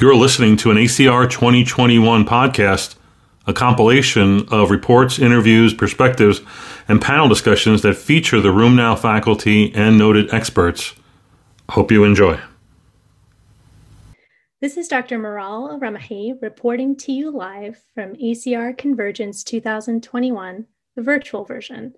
You're listening to an ACR 2021 podcast, a compilation of reports, interviews, perspectives, and panel discussions that feature the RheumNow faculty and noted experts. Hope you enjoy. This is Dr. Maral Ramahi reporting to you live from ACR Convergence 2021, the virtual version.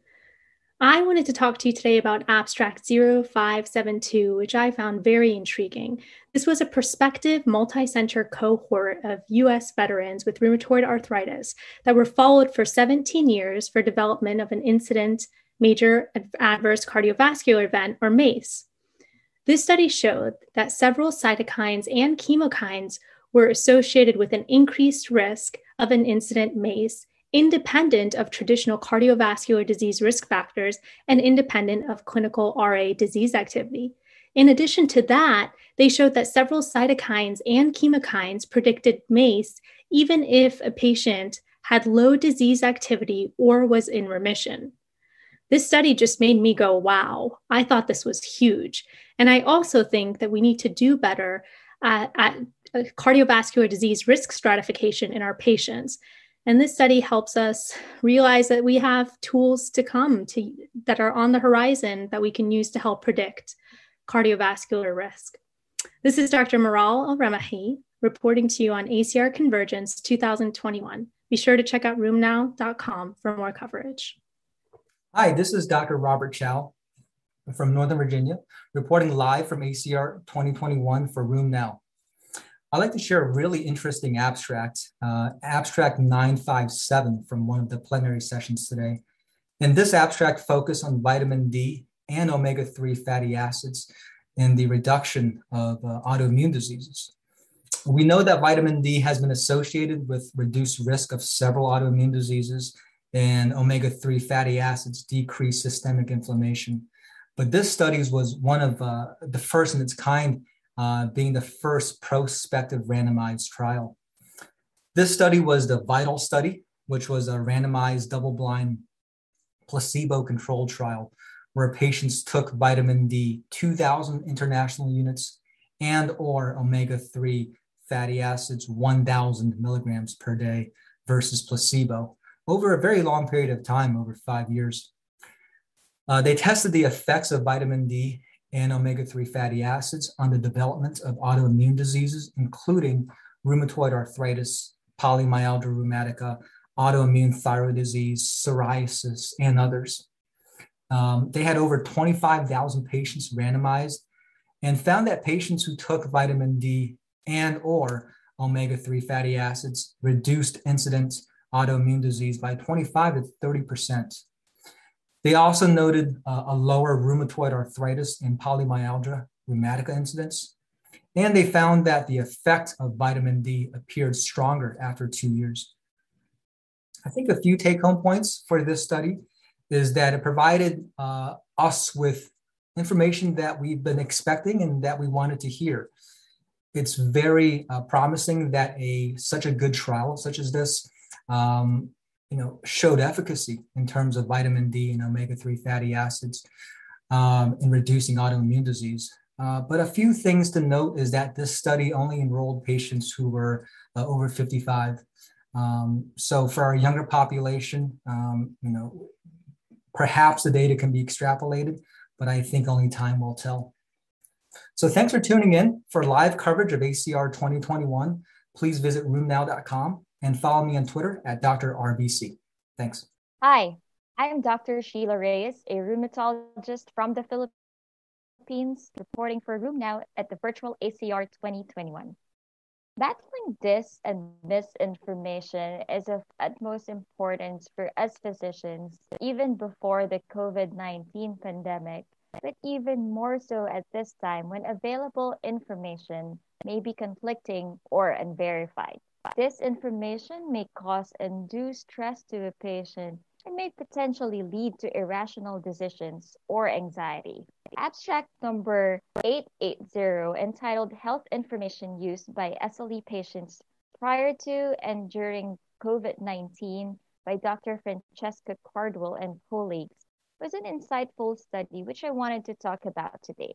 I wanted to talk to you today about Abstract 0572, which I found very intriguing. This was a prospective multi center cohort of US veterans with rheumatoid arthritis that were followed for 17 years for development of an incident major adverse cardiovascular event, or MACE. This study showed that several cytokines and chemokines were associated with an increased risk of an incident MACE independent of traditional cardiovascular disease risk factors and independent of clinical RA disease activity. In addition to that, they showed that several cytokines and chemokines predicted MACE even if a patient had low disease activity or was in remission. This study just made me go, wow, I thought this was huge. And I also think that we need to do better at, at uh, cardiovascular disease risk stratification in our patients. And this study helps us realize that we have tools to come to that are on the horizon that we can use to help predict cardiovascular risk. This is Dr. Maral Ramahi reporting to you on ACR Convergence 2021. Be sure to check out rheumnow.com for more coverage. Hi, this is Dr. Robert Chow from Northern Virginia, reporting live from ACR 2021 for RheumNow. I'd like to share a really interesting abstract, uh, abstract 957 from one of the plenary sessions today. And this abstract focused on vitamin D and omega-3 fatty acids in the reduction of uh, autoimmune diseases. We know that vitamin D has been associated with reduced risk of several autoimmune diseases and omega-3 fatty acids decrease systemic inflammation. But this study was one of uh, the first in its kind uh, being the first prospective randomized trial. This study was the VITAL study, which was a randomized double blind placebo controlled trial where patients took vitamin D 2000 international units and or omega-3 fatty acids 1000 milligrams per day versus placebo over a very long period of time over five years uh, they tested the effects of vitamin d and omega 3 fatty acids on the development of autoimmune diseases, including rheumatoid arthritis, polymyalgia rheumatica, autoimmune thyroid disease, psoriasis, and others. Um, they had over 25,000 patients randomized and found that patients who took vitamin D and or omega-3 fatty acids reduced incidence autoimmune disease by 25 to 30 percent they also noted uh, a lower rheumatoid arthritis and polymyalgia rheumatica incidence. And they found that the effect of vitamin D appeared stronger after two years. I think a few take home points for this study is that it provided uh, us with information that we've been expecting and that we wanted to hear. It's very uh, promising that a such a good trial such as this um, you know, showed efficacy in terms of vitamin D and omega-3 fatty acids um, in reducing autoimmune disease. Uh, but a few things to note is that this study only enrolled patients who were uh, over 55. Um, so for our younger population, um, you know, perhaps the data can be extrapolated, but I think only time will tell. So thanks for tuning in for live coverage of ACR 2021. Please visit rheumnow.com and follow me on Twitter at Dr. RBC. Thanks. Hi, I am Dr. Sheila Reyes, a rheumatologist from the Philippines, reporting for RheumNow at the virtual ACR 2021. Battling this and misinformation is of utmost importance for us physicians, even before the COVID 19 pandemic, but even more so at this time when available information may be conflicting or unverified. This information may cause undue stress to a patient and may potentially lead to irrational decisions or anxiety. Abstract number 880 entitled Health Information Used by SLE Patients Prior to and During COVID 19 by Dr. Francesca Cardwell and colleagues was an insightful study which I wanted to talk about today.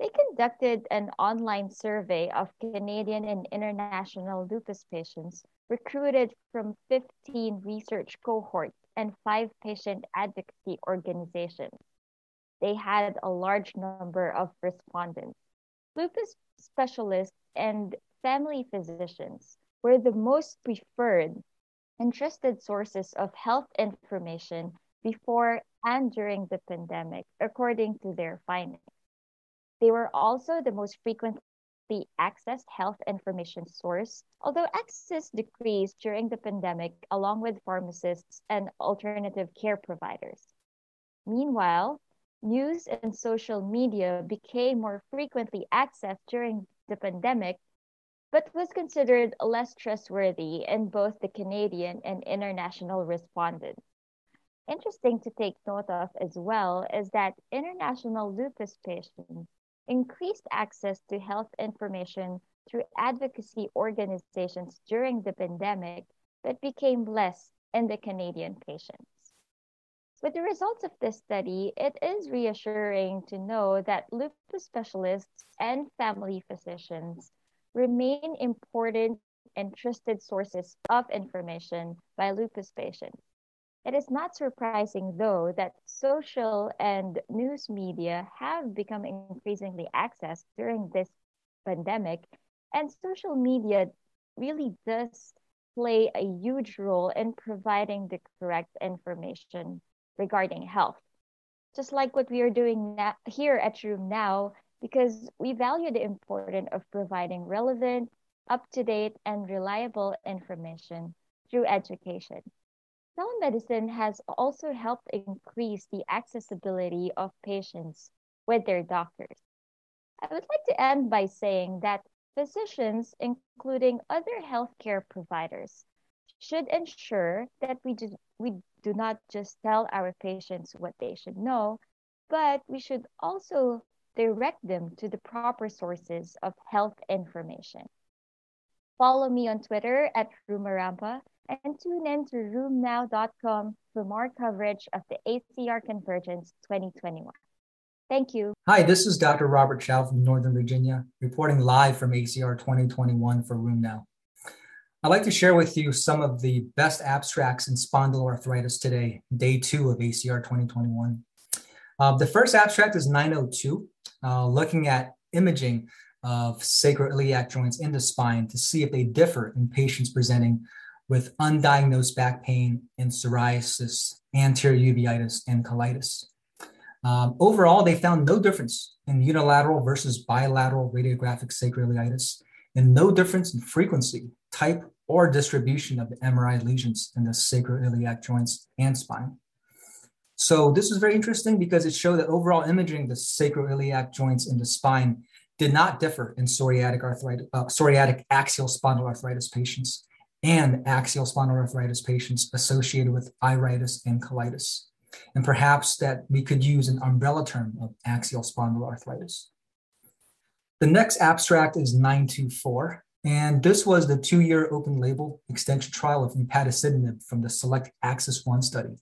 They conducted an online survey of Canadian and international lupus patients recruited from 15 research cohorts and five patient advocacy organizations. They had a large number of respondents. Lupus specialists and family physicians were the most preferred and trusted sources of health information before and during the pandemic, according to their findings. They were also the most frequently accessed health information source, although access decreased during the pandemic along with pharmacists and alternative care providers. Meanwhile, news and social media became more frequently accessed during the pandemic, but was considered less trustworthy in both the Canadian and international respondents. Interesting to take note of as well is that international lupus patients increased access to health information through advocacy organizations during the pandemic, but became less in the Canadian patients. With the results of this study, it is reassuring to know that lupus specialists and family physicians remain important and trusted sources of information by lupus patients. It is not surprising, though, that social and news media have become increasingly accessed during this pandemic, and social media really does play a huge role in providing the correct information regarding health. Just like what we are doing now, here at RheumNow, because we value the importance of providing relevant, up to date, and reliable information through education. Telemedicine has also helped increase the accessibility of patients with their doctors. I would like to end by saying that physicians, including other healthcare providers, should ensure that we do, we do not just tell our patients what they should know, but we should also direct them to the proper sources of health information. Follow me on Twitter at Rumarampa and tune in to rheumnow.com for more coverage of the ACR Convergence 2021. Thank you. Hi, this is Dr. Robert Chow from Northern Virginia, reporting live from ACR 2021 for RheumNow. I'd like to share with you some of the best abstracts in spondyloarthritis today, day two of ACR 2021. Uh, the first abstract is 902, uh, looking at imaging of sacroiliac joints in the spine to see if they differ in patients presenting with undiagnosed back pain and psoriasis, anterior uveitis, and colitis. Um, overall, they found no difference in unilateral versus bilateral radiographic sacroiliitis, and no difference in frequency, type, or distribution of the MRI lesions in the sacroiliac joints and spine. So this is very interesting because it showed that overall imaging the sacroiliac joints in the spine did not differ in psoriatic arthritis, uh, psoriatic axial spondyloarthritis patients and axial spondyloarthritis patients associated with iritis and colitis. And perhaps that we could use an umbrella term of axial spondyloarthritis. The next abstract is 924, and this was the two-year open label extension trial of upadacitinib from the SELECT AXIS 1 study.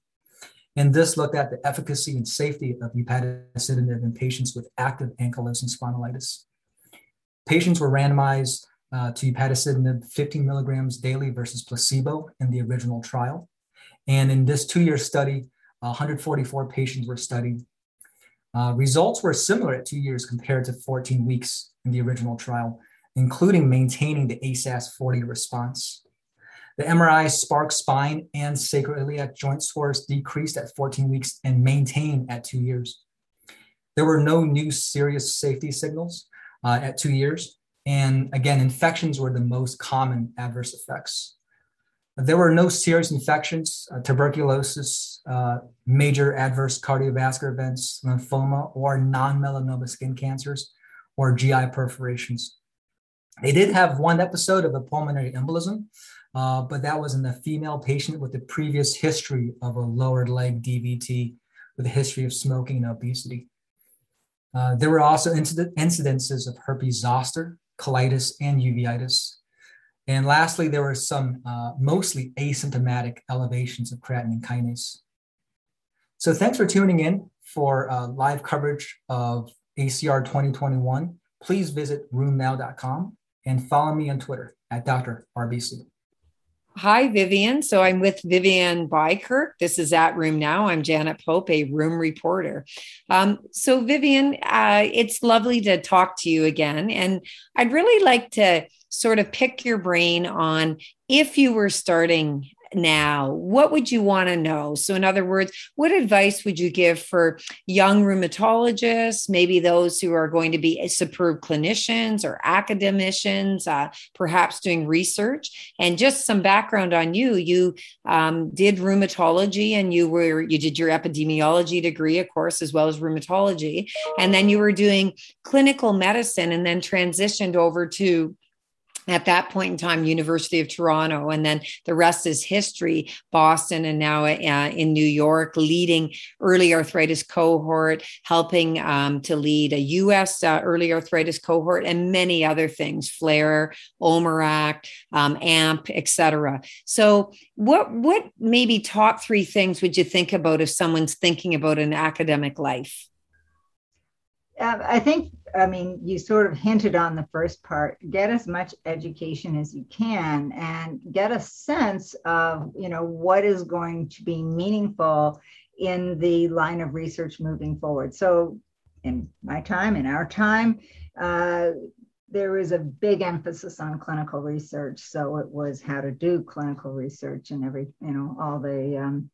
And this looked at the efficacy and safety of upadacitinib in patients with active ankylosing spondylitis. Patients were randomized uh, to upadacitinib 15 milligrams daily versus placebo in the original trial. And in this two-year study, 144 patients were studied. Uh, results were similar at two years compared to 14 weeks in the original trial, including maintaining the ASAS-40 response. The MRI SPARCC spine and sacroiliac joint scores decreased at 14 weeks and maintained at two years. There were no new serious safety signals uh, at two years, and again, infections were the most common adverse effects. There were no serious infections, uh, tuberculosis, uh, major adverse cardiovascular events, lymphoma, or non melanoma skin cancers, or GI perforations. They did have one episode of a pulmonary embolism, uh, but that was in a female patient with a previous history of a lower leg DVT with a history of smoking and obesity. Uh, there were also incident, incidences of herpes zoster, colitis, and uveitis. And lastly, there were some uh, mostly asymptomatic elevations of creatinine kinase. So thanks for tuning in for uh, live coverage of ACR 2021, please visit rheumnow.com and follow me on Twitter at Dr. RBC. Hi, Vivian. So I'm with Vivian Bykerk. This is at RheumNow. I'm Janet Pope, a room reporter. Um, so, Vivian, uh, it's lovely to talk to you again. And I'd really like to sort of pick your brain on if you were starting now, what would you want to know? So, in other words, what advice would you give for young rheumatologists, maybe those who are going to be superb clinicians or academicians, uh, perhaps doing research? And just some background on you: you um, did rheumatology, and you were you did your epidemiology degree, of course, as well as rheumatology, and then you were doing clinical medicine, and then transitioned over to at that point in time university of toronto and then the rest is history. Boston and now uh, in new york leading early arthritis cohort helping um, to lead a us uh, early arthritis cohort and many other things flare OMERACT um, amp etc so what what maybe top three things would you think about if someone's thinking about an academic life uh, I think, I mean, you sort of hinted on the first part get as much education as you can and get a sense of, you know, what is going to be meaningful in the line of research moving forward. So, in my time, in our time, uh, there was a big emphasis on clinical research. So it was how to do clinical research and every, you know, all the um,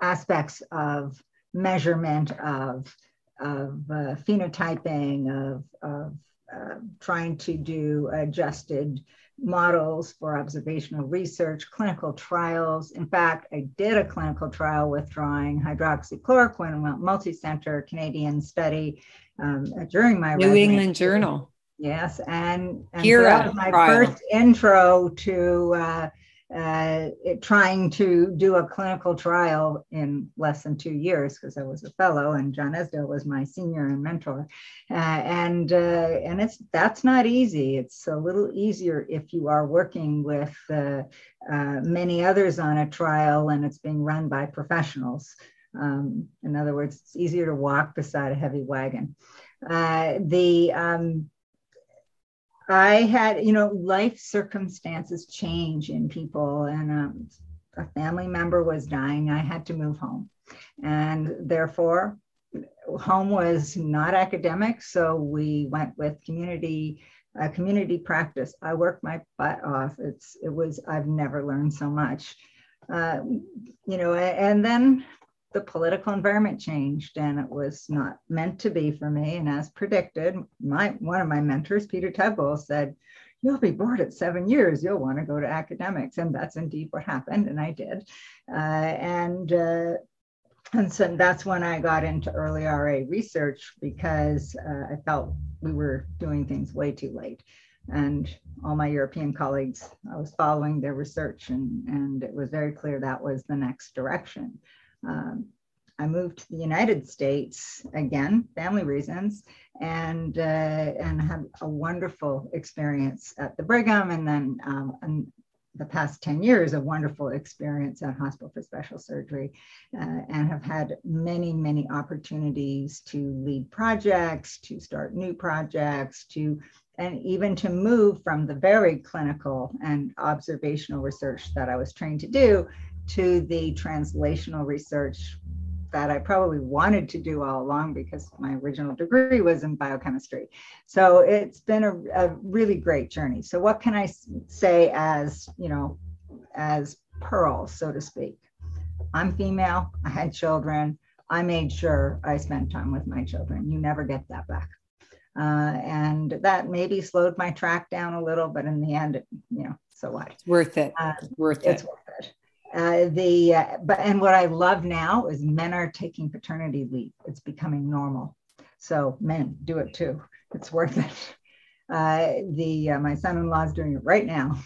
aspects of measurement of of uh, phenotyping, of, of uh, trying to do adjusted models for observational research, clinical trials. In fact, I did a clinical trial with drawing hydroxychloroquine, multi-center Canadian study um, during my New England Journal. Yes, and, and that was my trial. first intro to uh, uh, trying to do a clinical trial in less than two years because I was a fellow and John Esdaile was my senior and mentor, uh, and uh, and it's that's not easy. It's a little easier if you are working with uh, uh, many others on a trial and it's being run by professionals. Um, in other words, it's easier to walk beside a heavy wagon. Uh, the um, I had, you know, life circumstances change in people, and um, a family member was dying. I had to move home, and therefore, home was not academic. So we went with community, uh, community practice. I worked my butt off. It's, it was. I've never learned so much, uh, you know. And then the political environment changed and it was not meant to be for me. And as predicted, my one of my mentors, Peter Tugwell, said, You'll be bored at seven years. You'll want to go to academics. And that's indeed what happened. And I did. Uh, and uh, and so that's when I got into early RA research because uh, I felt we were doing things way too late. And all my European colleagues, I was following their research, and, and it was very clear that was the next direction. Um, I moved to the United States again, family reasons, and uh, and had a wonderful experience at the Brigham, and then um, and the past 10 years a wonderful experience at Hospital for Special Surgery, uh, and have had many many opportunities to lead projects, to start new projects, to and even to move from the very clinical and observational research that I was trained to do to the translational research that I probably wanted to do all along because my original degree was in biochemistry. So it's been a, a really great journey. So what can I say as, you know, as Pearl, so to speak? I'm female, I had children. I made sure I spent time with my children. You never get that back. Uh, and that maybe slowed my track down a little, but in the end, it, you know, so what? It's worth it. Uh, worth it's it. worth it. Uh, the uh, but and what I love now is men are taking paternity leave. It's becoming normal. So men do it too. It's worth it. Uh, the uh, my son-in-law is doing it right now.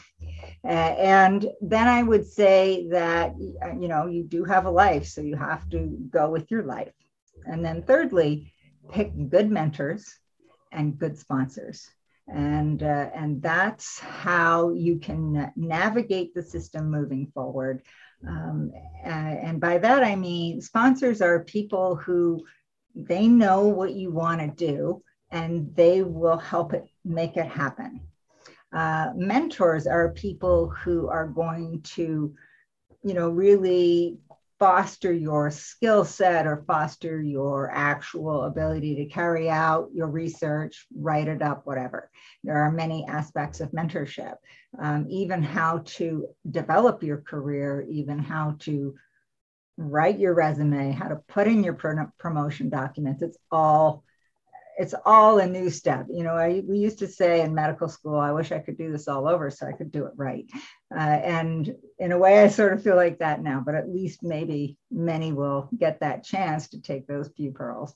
And then I would say that uh, you know you do have a life, so you have to go with your life. And then thirdly, pick good mentors and good sponsors and uh, and that's how you can navigate the system moving forward um, and by that i mean sponsors are people who they know what you want to do and they will help it make it happen. Uh, mentors are people who are going to, you know, really foster your skill set or foster your actual ability to carry out your research, write it up, whatever. There are many aspects of mentorship, um, even how to develop your career, even how to write your resume, how to put in your promotion documents. It's all it's all a new step. You know, I, we used to say in medical school, I wish I could do this all over so I could do it right. Uh, and in a way, I sort of feel like that now, but at least maybe many will get that chance to take those few pearls.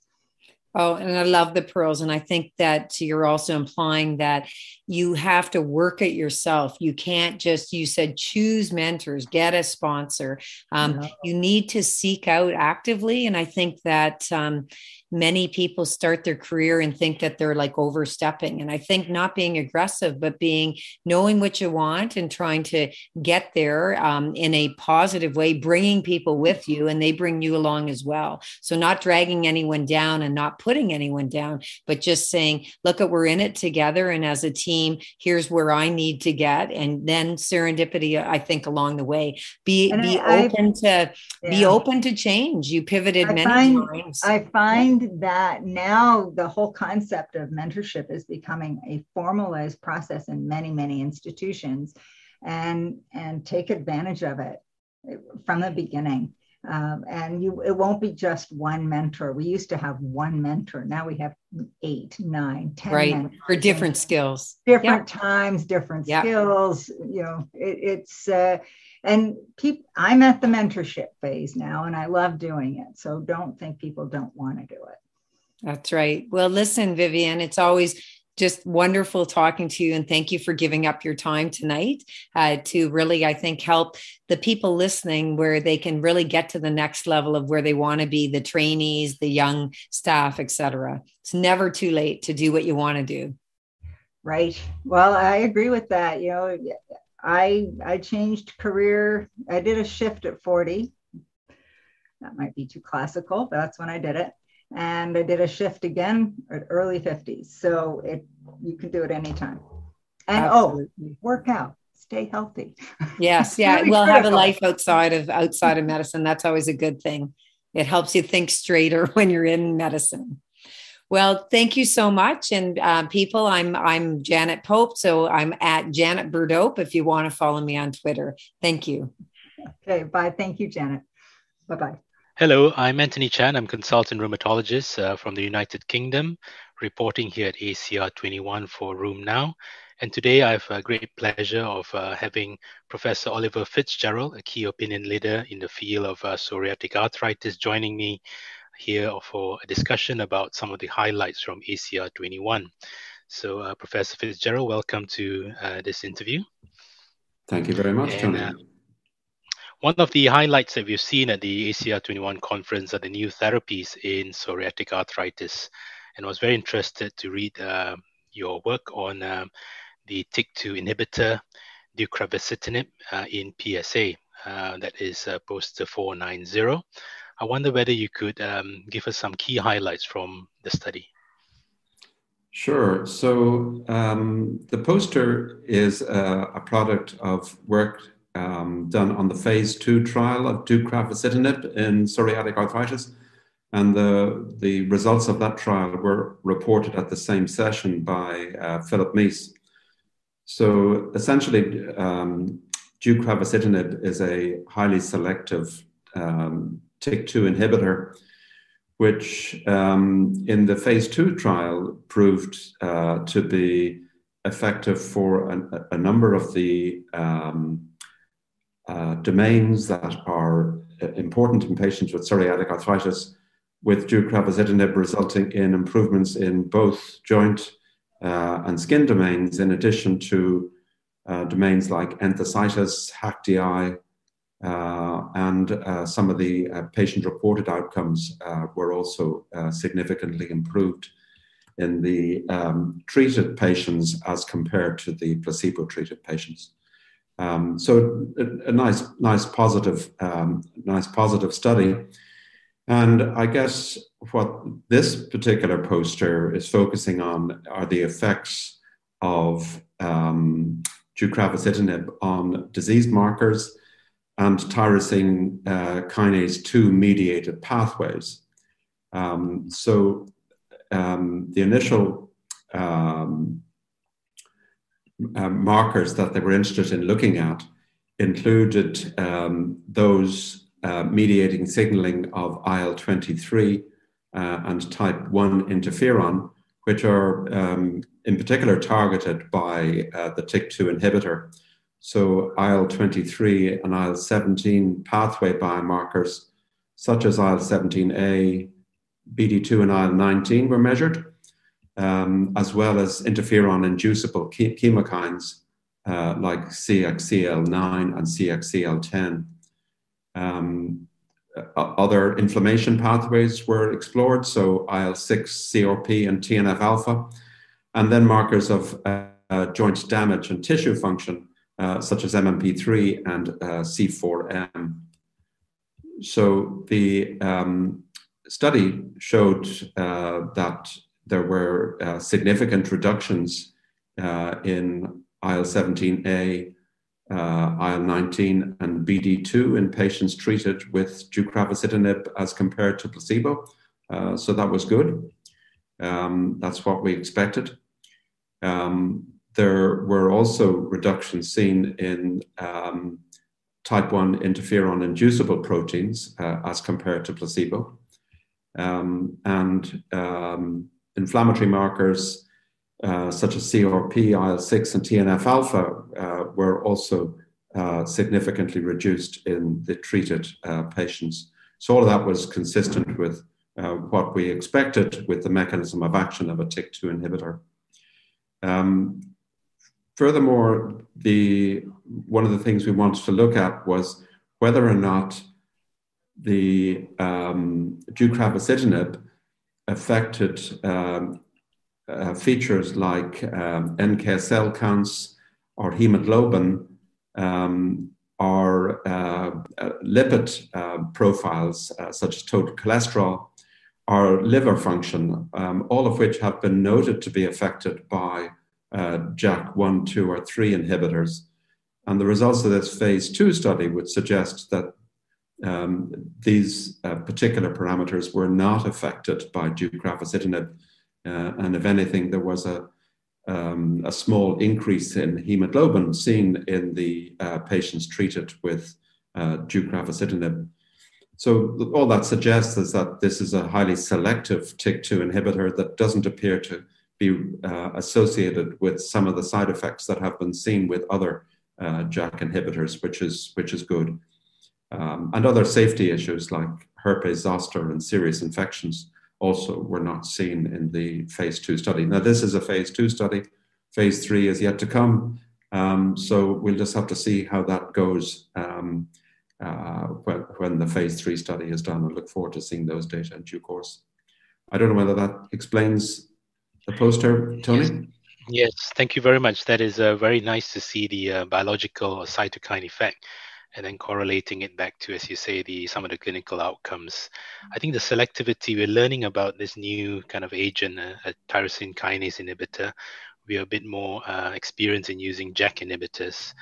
Oh, and I love the pearls. And I think that you're also implying that you have to work it yourself. You can't just, you said, choose mentors, get a sponsor. Um, no. You need to seek out actively. And I think that um, many people start their career and think that they're like overstepping. And I think not being aggressive, but being knowing what you want and trying to get there um, in a positive way, bringing people with you and they bring you along as well. So not dragging anyone down and not putting anyone down, but just saying, look, at we're in it together. And as a team, here's where I need to get. And then serendipity, I think, along the way. Be and be I, open to yeah. be open to change. You pivoted I many find, times. I find that now the whole concept of mentorship is becoming a formalized process in many, many institutions and, and take advantage of it from the beginning. Um, and you, it won't be just one mentor. We used to have one mentor. Now we have eight, nine, ten. Right for different skills, different yep. times, different yep. skills. You know, it, it's uh, and people i'm at the mentorship phase now and i love doing it so don't think people don't want to do it that's right well listen vivian it's always just wonderful talking to you and thank you for giving up your time tonight uh, to really i think help the people listening where they can really get to the next level of where they want to be the trainees the young staff etc it's never too late to do what you want to do right well i agree with that you know I I changed career. I did a shift at 40. That might be too classical, but that's when I did it. And I did a shift again at early 50s. So it you can do it anytime. And oh, Absolutely. oh, work out, stay healthy. Yes, yeah. really we'll critical. have a life outside of outside of medicine. That's always a good thing. It helps you think straighter when you're in medicine. Well, thank you so much. And uh, people, I'm I'm Janet Pope, so I'm at Janet Burdope if you want to follow me on Twitter. Thank you. Okay, bye. Thank you, Janet. Bye bye. Hello, I'm Anthony Chan. I'm consultant rheumatologist uh, from the United Kingdom, reporting here at ACR 21 for RheumNow. And today I have a great pleasure of uh, having Professor Oliver Fitzgerald, a key opinion leader in the field of uh, psoriatic arthritis, joining me here for a discussion about some of the highlights from ACR 21. So, uh, Professor Fitzgerald, welcome to uh, this interview. Thank you very much, and, Tony. Uh, one of the highlights that we've seen at the ACR 21 conference are the new therapies in psoriatic arthritis. And I was very interested to read uh, your work on um, the TYK2 inhibitor, deucravacitinib, uh, in PSA. Uh, that is poster 490. I wonder whether you could um, give us some key highlights from the study. Sure. So um, the poster is a, a product of work um, done on the phase two trial of deucravacitinib in psoriatic arthritis. And the, the results of that trial were reported at the same session by uh, Philip Mease. So essentially, um, deucravacitinib is a highly selective um, TYK2 inhibitor, which um, in the phase two trial proved uh, to be effective for a, a number of the um, uh, domains that are important in patients with psoriatic arthritis, with deucravacitinib resulting in improvements in both joint uh, and skin domains, in addition to uh, domains like enthesitis, HAQ-DI, uh, and uh, some of the uh, patient reported outcomes uh, were also uh, significantly improved in the um, treated patients as compared to the placebo treated patients. Um, so a, a, nice, nice positive, um, nice positive study. And I guess what this particular poster is focusing on are the effects of um, on disease markers and tyrosine uh, kinase 2 mediated pathways. Um, so um, the initial um, uh, markers that they were interested in looking at included um, those uh, mediating signaling of IL 23 uh, and type 1 interferon, which are um, in particular targeted by uh, the TYK2 inhibitor. So, IL 23 and IL 17 pathway biomarkers, such as IL 17A, BD2, and IL 19, were measured um, as well as interferon inducible chemokines uh, like CXCL9 and CXCL10. Um, other inflammation pathways were explored, so IL 6, CRP, and TNF alpha, and then markers of uh, joint damage and tissue function, uh, such as MMP3 and uh, C4M. So the um, study showed uh, that there were uh, significant reductions uh, in IL 17A, uh, IL 19, and BD2 in patients treated with deucravacitinib as compared to placebo. Uh, so that was good. Um, that's what we expected. Um, there were also reductions seen in um, type 1 interferon inducible proteins uh, as compared to placebo. Um, and um, inflammatory markers uh, such as CRP, IL 6, and TNF alpha uh, were also uh, significantly reduced in the treated uh, patients. So, all of that was consistent with what we expected with the mechanism of action of a TYK2 inhibitor. Um, furthermore, the, one of the things we wanted to look at was whether or not the um, deucravacitinib affected um, uh, features like um, NK cell counts or hemoglobin um, or uh, uh, lipid uh, profiles uh, such as total cholesterol or liver function, um, all of which have been noted to be affected by uh, JAK1, 2, or 3 inhibitors. And the results of this phase two study would suggest that um, these uh, particular parameters were not affected by deucravacitinib. Uh, and if anything, there was a, um, a small increase in hemoglobin seen in the uh, patients treated with uh, deucravacitinib. So all that suggests is that this is a highly selective TYK2 inhibitor that doesn't appear to be uh, associated with some of the side effects that have been seen with other uh, JAK inhibitors, which is which is good um, and other safety issues like herpes zoster and serious infections also were not seen in the phase two study. Now, this is a phase two study. Phase three is yet to come. Um, so we'll just have to see how that goes um, uh, when, when, the phase three study is done. I look forward to seeing those data in due course. I don't know whether that explains the poster, Tony. Yes. Yes, thank you very much. That is uh, very nice to see the uh, biological cytokine effect and then correlating it back to, as you say, the some of the clinical outcomes. I think the selectivity we're learning about this new kind of agent, a, a tyrosine kinase inhibitor. We are a bit more uh, experienced in using JAK inhibitors,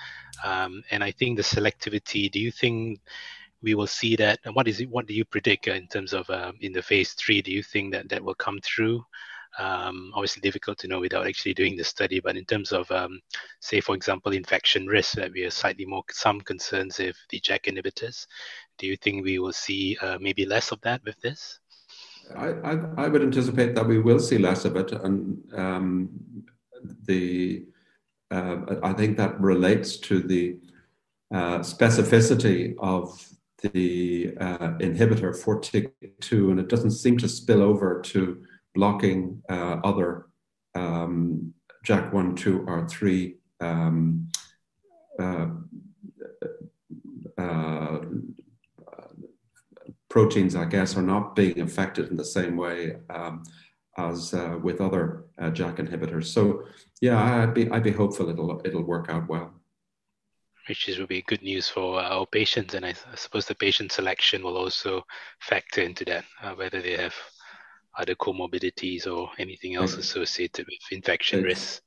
um, and I think the selectivity. Do you think we will see that? And what is it? What do you predict in terms of uh, in the phase three? Do you think that that will come through? Um, obviously difficult to know without actually doing the study, but in terms of, um, say, for example, infection risk, that we are slightly more some concerns if the JAK inhibitors. Do you think we will see uh, maybe less of that with this? I, I, I, would anticipate that we will see less of it, and um, the uh, I think that relates to the uh, specificity of the uh, inhibitor for TYK2, and it doesn't seem to spill over to blocking uh, other um, JAK1, 2, or 3 um, uh, uh, proteins, I guess, are not being affected in the same way um, as uh, with other uh, JAK inhibitors. So, yeah, I'd be I'd be hopeful it'll it'll work out well. which is will be good news for our patients. And I, I suppose the patient selection will also factor into that, uh, whether they have other comorbidities or anything else associated with infection risks.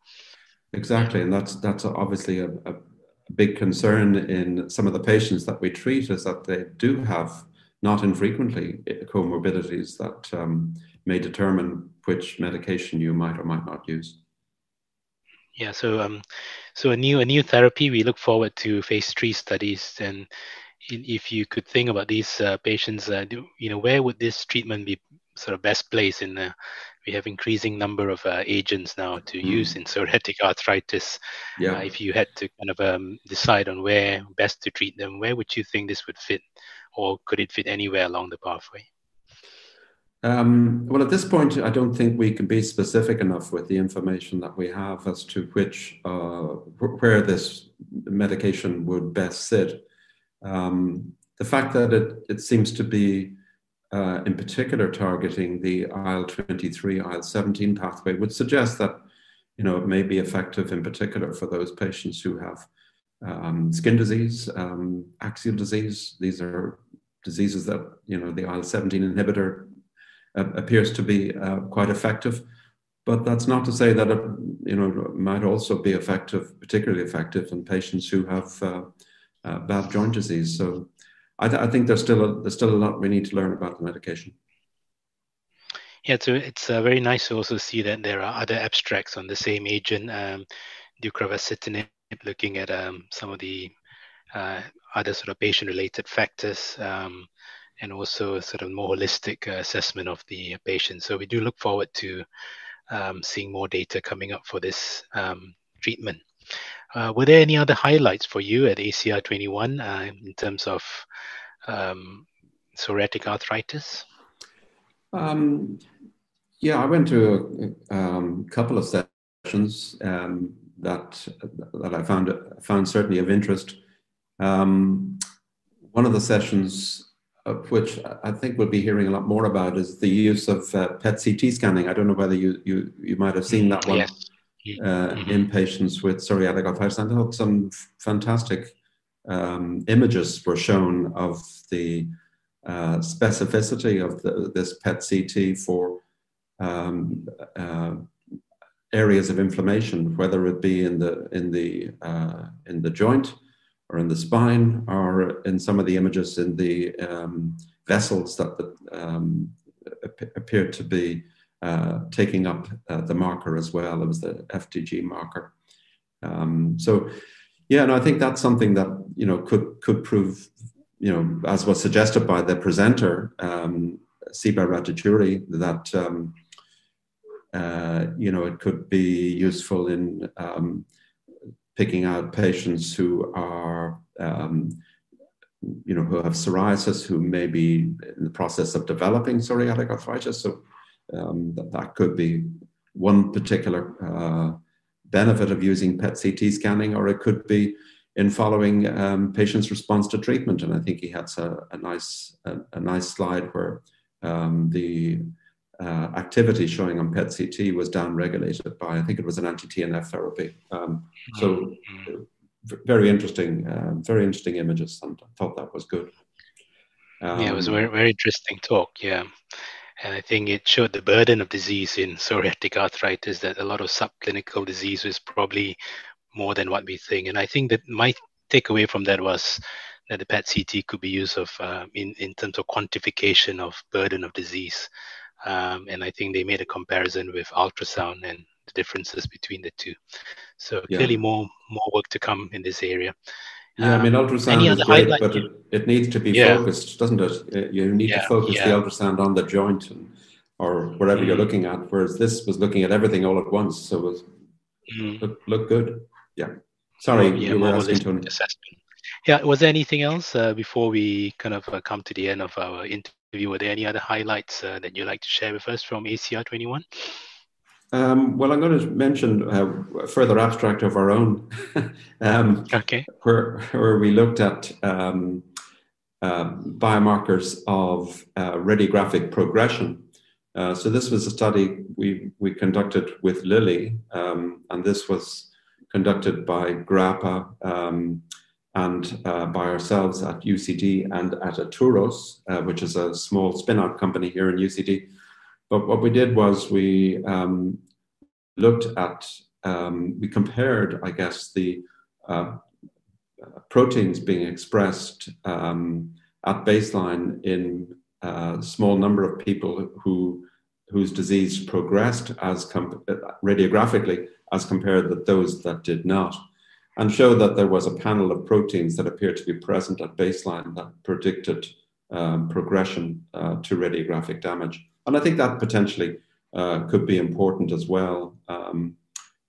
Exactly, and that's that's obviously a, a big concern in some of the patients that we treat is that they do have not infrequently comorbidities that um, may determine which medication you might or might not use. Yeah, so um, so a new a new therapy. We look forward to phase three studies, and if you could think about these uh, patients, uh, do, you know, where would this treatment be sort of best place in the we have increasing number of uh, agents now to mm. use in psoriatic arthritis. Yeah. Uh, if you had to kind of um, decide on where best to treat them, where would you think this would fit, or could it fit anywhere along the pathway? Um, well, at this point, I don't think we can be specific enough with the information that we have as to which uh, where this medication would best sit. Um, the fact that it, it seems to be uh, in particular targeting the IL-23, IL-17 pathway would suggest that you know it may be effective in particular for those patients who have um, skin disease, um, axial disease. These are diseases that you know the IL-17 inhibitor uh, appears to be uh, quite effective. But that's not to say that it you know might also be effective, particularly effective in patients who have uh, uh, bad joint disease. So I, th- I think there's still a, there's still a lot we need to learn about the medication. Yeah, so it's uh, very nice to also see that there are other abstracts on the same agent, um, looking at um, some of the uh, other sort of patient-related factors, um, and also sort of more holistic uh, assessment of the patient. So we do look forward to um, seeing more data coming up for this um, treatment. Uh, were there any other highlights for you at ACR 21 uh, in terms of um, psoriatic arthritis? Um, yeah, I went to a um, couple of sessions um, that that I found found certainly of interest. Um, one of the sessions, of which I think we'll be hearing a lot more about, is the use of uh, PET CT scanning. I don't know whether you you, you might have seen that one. Yes uh, mm-hmm. in patients with psoriatic arthritis. And I thought some fantastic um, images were shown of the uh, specificity of the, this PET CT for um, uh, areas of inflammation, whether it be in the in the uh, in the joint or in the spine, or in some of the images in the um, vessels that the, um, appeared to be uh, taking up uh, the marker as well. It was the FDG marker. Um, so, yeah, and I think that's something that you know could could prove, you know, as was suggested by the presenter, um, Siba Raychaudhuri, that um, uh, you know it could be useful in um, picking out patients who are um, you know who have psoriasis who may be in the process of developing psoriatic arthritis so um, that, that could be one particular uh, benefit of using PET CT scanning, or it could be in following um, patients' response to treatment. And I think he had a, a nice a, a, nice slide where um, the uh, activity showing on PET CT was downregulated by I think it was an anti-TNF therapy. Um, so very interesting, uh, very interesting images. And I thought that was good. yeah, it was a um, very very interesting talk. Yeah. And I think it showed the burden of disease in psoriatic arthritis that a lot of subclinical disease was probably more than what we think. And I think that my takeaway from that was that the PET CT could be used of uh, in in terms of quantification of burden of disease. Um, and I think they made a comparison with ultrasound and the differences between the two. So yeah. clearly, more more work to come in this area. Yeah, I mean, um, ultrasound is great, but it, it, needs to be yeah. focused, doesn't it? Uh, you need yeah, to focus yeah. the ultrasound on the joint and, or wherever mm. you're looking at, whereas this was looking at everything all at once, so it was mm. look, look good. Yeah. Sorry, yeah, you were asking Tony. Assessment. Yeah, was there anything else uh, before we kind of uh, come to the end of our interview? Were there any other highlights uh, that you'd like to share with us from ACR 21? Um, well, I'm going to mention uh, a further abstract of our own, um, okay. where, where we looked at um, uh, biomarkers of uh, radiographic progression. Uh, so this was a study we, we conducted with Lilly, um, and this was conducted by GRAPPA, um, and uh, by ourselves at UCD and at Atturos, uh, which is a small spin-out company here in UCD. But what we did was we um, looked at, um, we compared, I guess, the uh, proteins being expressed um, at baseline in a small number of people who whose disease progressed as radiographically as compared with those that did not and showed that there was a panel of proteins that appeared to be present at baseline that predicted um, progression uh, to radiographic damage. And I think that potentially uh, could be important as well. Um,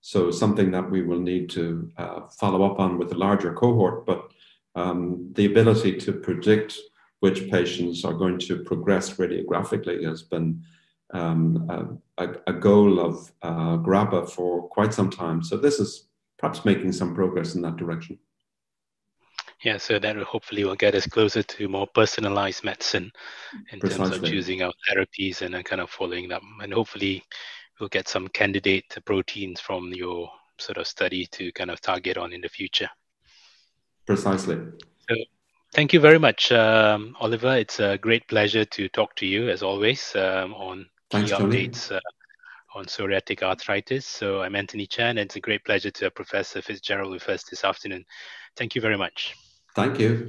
so something that we will need to uh, follow up on with a larger cohort, but um, the ability to predict which patients are going to progress radiographically has been um, a, a, goal of uh, for quite some time. So this is perhaps making some progress in that direction. Yeah, so that hopefully will get us closer to more personalized medicine in Precisely. terms of choosing our therapies and then kind of following them. And hopefully we'll get some candidate proteins from your sort of study to kind of target on in the future. Precisely. So thank you very much, um, Oliver. It's a great pleasure to talk to you as always um, on Thanks, key updates uh, on psoriatic arthritis. So I'm Anthony Chan, and it's a great pleasure to have Professor Fitzgerald with us this afternoon. Thank you very much. Thank you.